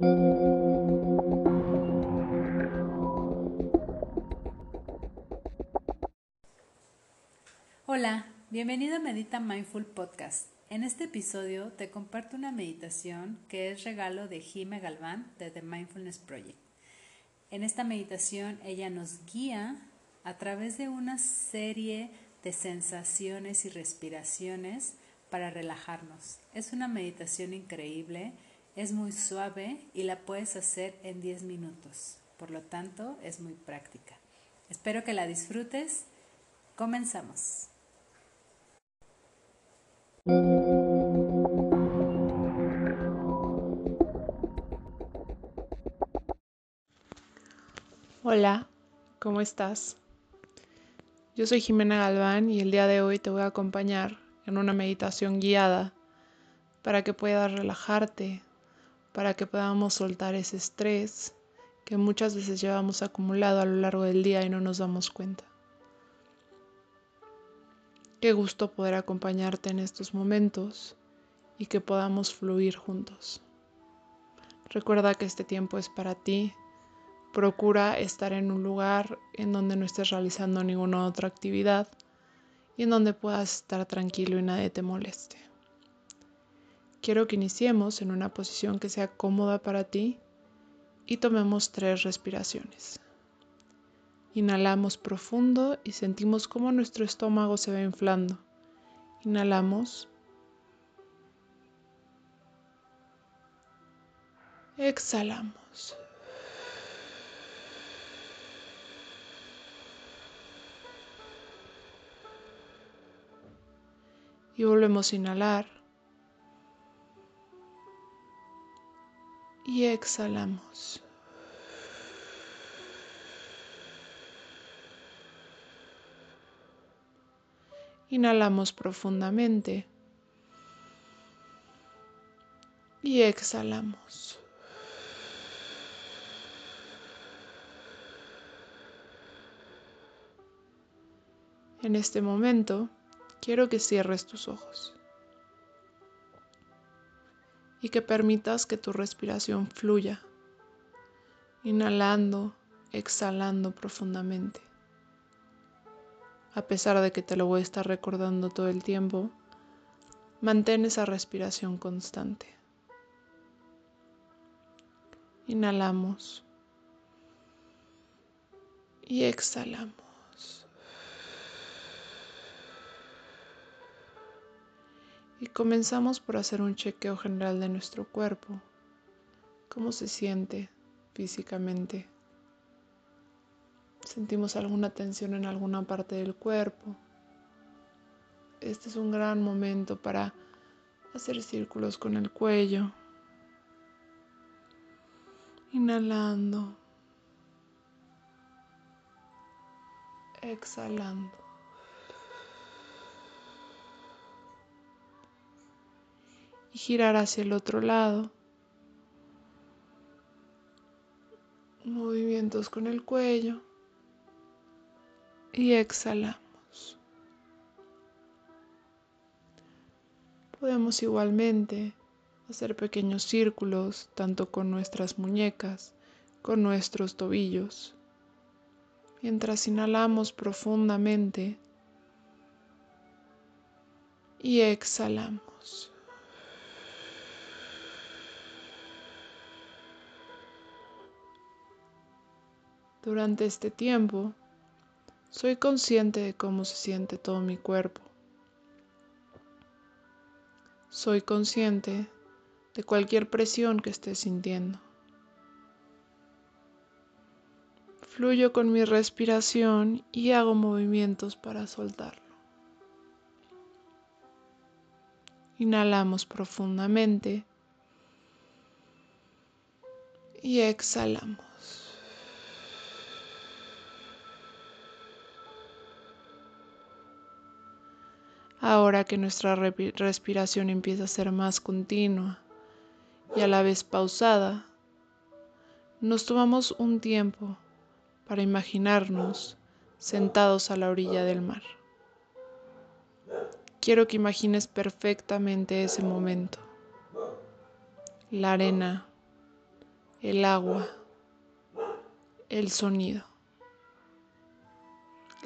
Hola, bienvenido a Medita Mindful Podcast. En este episodio te comparto una meditación que es regalo de Jime Galván de The Mindfulness Project. En esta meditación ella nos guía a través de una serie de sensaciones y respiraciones para relajarnos. Es una meditación increíble, es muy suave y la puedes hacer en 10 minutos. Por lo tanto, es muy práctica. Espero que la disfrutes. Comenzamos. Hola, ¿cómo estás? Yo soy Jimena Galván y el día de hoy te voy a acompañar en una meditación guiada para que puedas relajarte, para que podamos soltar ese estrés que muchas veces llevamos acumulado a lo largo del día y no nos damos cuenta. Qué gusto poder acompañarte en estos momentos y que podamos fluir juntos. Recuerda que este tiempo es para ti. Procura estar en un lugar en donde no estés realizando ninguna otra actividad y en donde puedas estar tranquilo y nadie te moleste. Quiero que iniciemos en una posición que sea cómoda para ti y tomemos tres respiraciones. Inhalamos profundo y sentimos cómo nuestro estómago se va inflando. Inhalamos. Exhalamos. Y volvemos a inhalar. Y exhalamos. Inhalamos profundamente y exhalamos. En este momento quiero que cierres tus ojos y que permitas que tu respiración fluya, inhalando, exhalando profundamente a pesar de que te lo voy a estar recordando todo el tiempo, mantén esa respiración constante. Inhalamos y exhalamos. Y comenzamos por hacer un chequeo general de nuestro cuerpo. ¿Cómo se siente físicamente? sentimos alguna tensión en alguna parte del cuerpo. Este es un gran momento para hacer círculos con el cuello. Inhalando. Exhalando. Girar hacia el otro lado. Movimientos con el cuello y exhalamos. Podemos igualmente hacer pequeños círculos tanto con nuestras muñecas, con nuestros tobillos. Mientras inhalamos profundamente y exhalamos. Durante este tiempo, soy consciente de cómo se siente todo mi cuerpo. Soy consciente de cualquier presión que esté sintiendo. Fluyo con mi respiración y hago movimientos para soltarlo. Inhalamos profundamente y exhalamos. Ahora que nuestra respiración empieza a ser más continua y a la vez pausada, nos tomamos un tiempo para imaginarnos sentados a la orilla del mar. Quiero que imagines perfectamente ese momento. La arena, el agua, el sonido,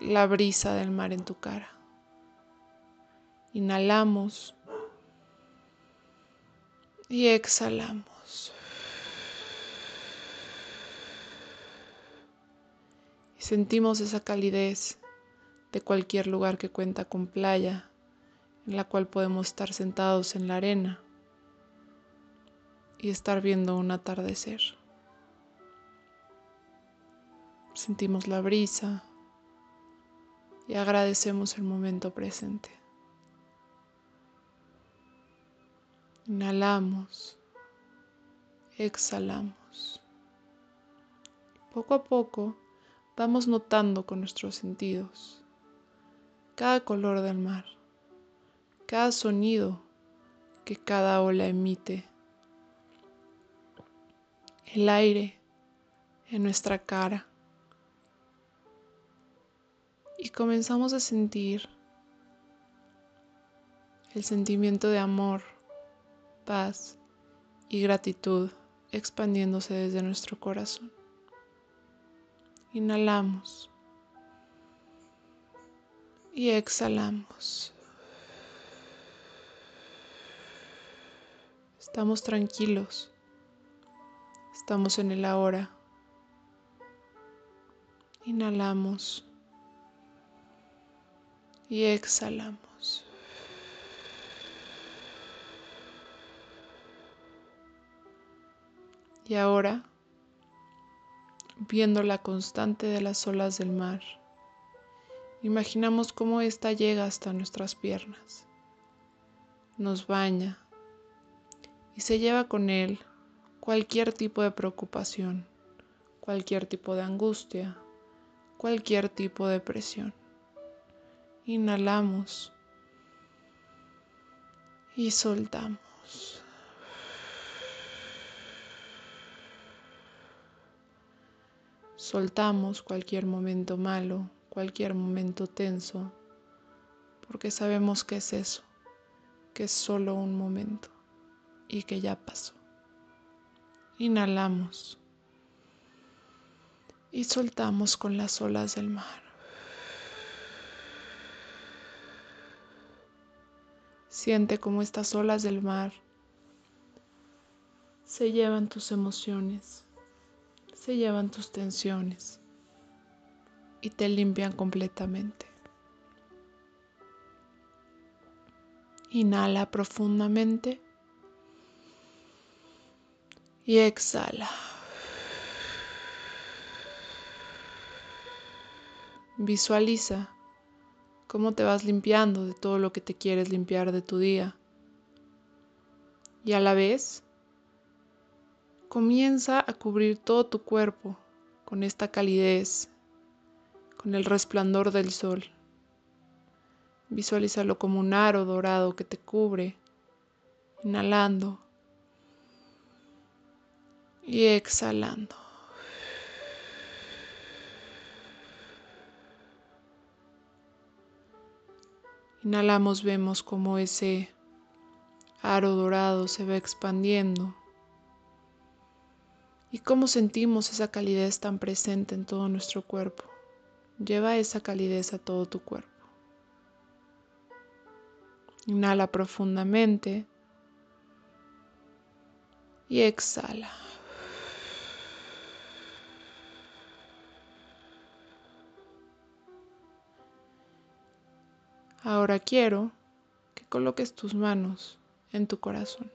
la brisa del mar en tu cara. Inhalamos y exhalamos. Y sentimos esa calidez de cualquier lugar que cuenta con playa, en la cual podemos estar sentados en la arena y estar viendo un atardecer. Sentimos la brisa y agradecemos el momento presente. Inhalamos, exhalamos. Poco a poco vamos notando con nuestros sentidos cada color del mar, cada sonido que cada ola emite. El aire en nuestra cara. Y comenzamos a sentir el sentimiento de amor, paz y gratitud expandiéndose desde nuestro corazón. Inhalamos y exhalamos. Estamos tranquilos Estamos en el ahora. Inhalamos y exhalamos. Y ahora, viendo la constante de las olas del mar, imaginamos cómo ésta llega hasta nuestras piernas, nos baña y se lleva con él cualquier tipo de preocupación, cualquier tipo de angustia, cualquier tipo de presión. Inhalamos y soltamos. Soltamos cualquier momento malo, cualquier momento tenso, porque sabemos que es eso, que es solo un momento y que ya pasó. Inhalamos y soltamos con las olas del mar. Siente como estas olas del mar se llevan tus emociones, se llevan tus tensiones y te limpian completamente. Inhala profundamente y exhala. Visualiza cómo te vas limpiando de todo lo que te quieres limpiar de tu día. Y a la vez, comienza a cubrir todo tu cuerpo con esta calidez, con el resplandor del sol. Visualízalo como un aro dorado que te cubre, inhalando y exhalando. Inhalamos, vemos como ese aro dorado se va expandiendo y cómo sentimos esa calidez tan presente en todo nuestro cuerpo. Lleva esa calidez a todo tu cuerpo. Inhala profundamente y exhala. Ahora quiero que coloques tus manos en tu corazón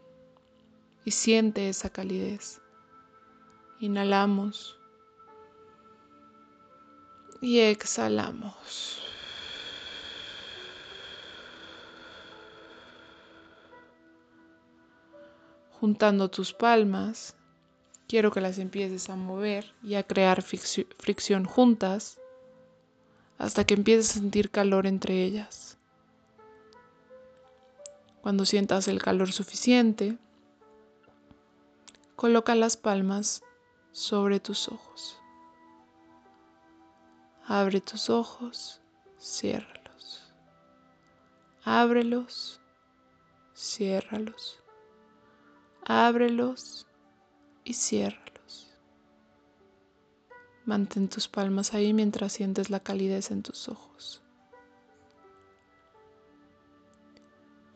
y siente esa calidez. Inhalamos y exhalamos. Juntando tus palmas, quiero que las empieces a mover y a crear fricción juntas hasta que empieces a sentir calor entre ellas. Cuando sientas el calor suficiente, coloca las palmas sobre tus ojos. Abre tus ojos, ciérralos. Ábrelos, ciérralos. Ábrelos y ciérralos. Mantén tus palmas ahí mientras sientes la calidez en tus ojos.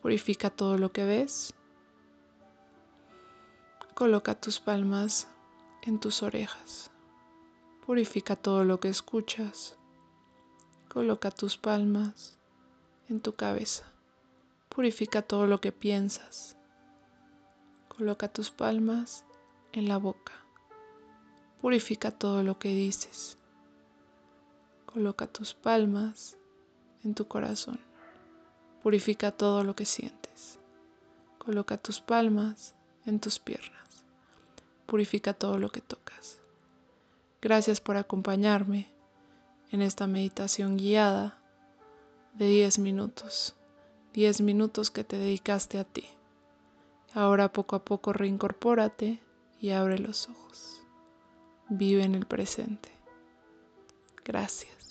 Purifica todo lo que ves. Coloca tus palmas en tus orejas. Purifica todo lo que escuchas. Coloca tus palmas en tu cabeza. Purifica todo lo que piensas. Coloca tus palmas en la boca. Purifica todo lo que dices. Coloca tus palmas en tu corazón. Purifica todo lo que sientes. Coloca tus palmas en tus piernas. Purifica todo lo que tocas. Gracias por acompañarme en esta meditación guiada de 10 minutos. 10 minutos que te dedicaste a ti. Ahora poco a poco reincorpórate y abre los ojos. Vive en el presente. Gracias.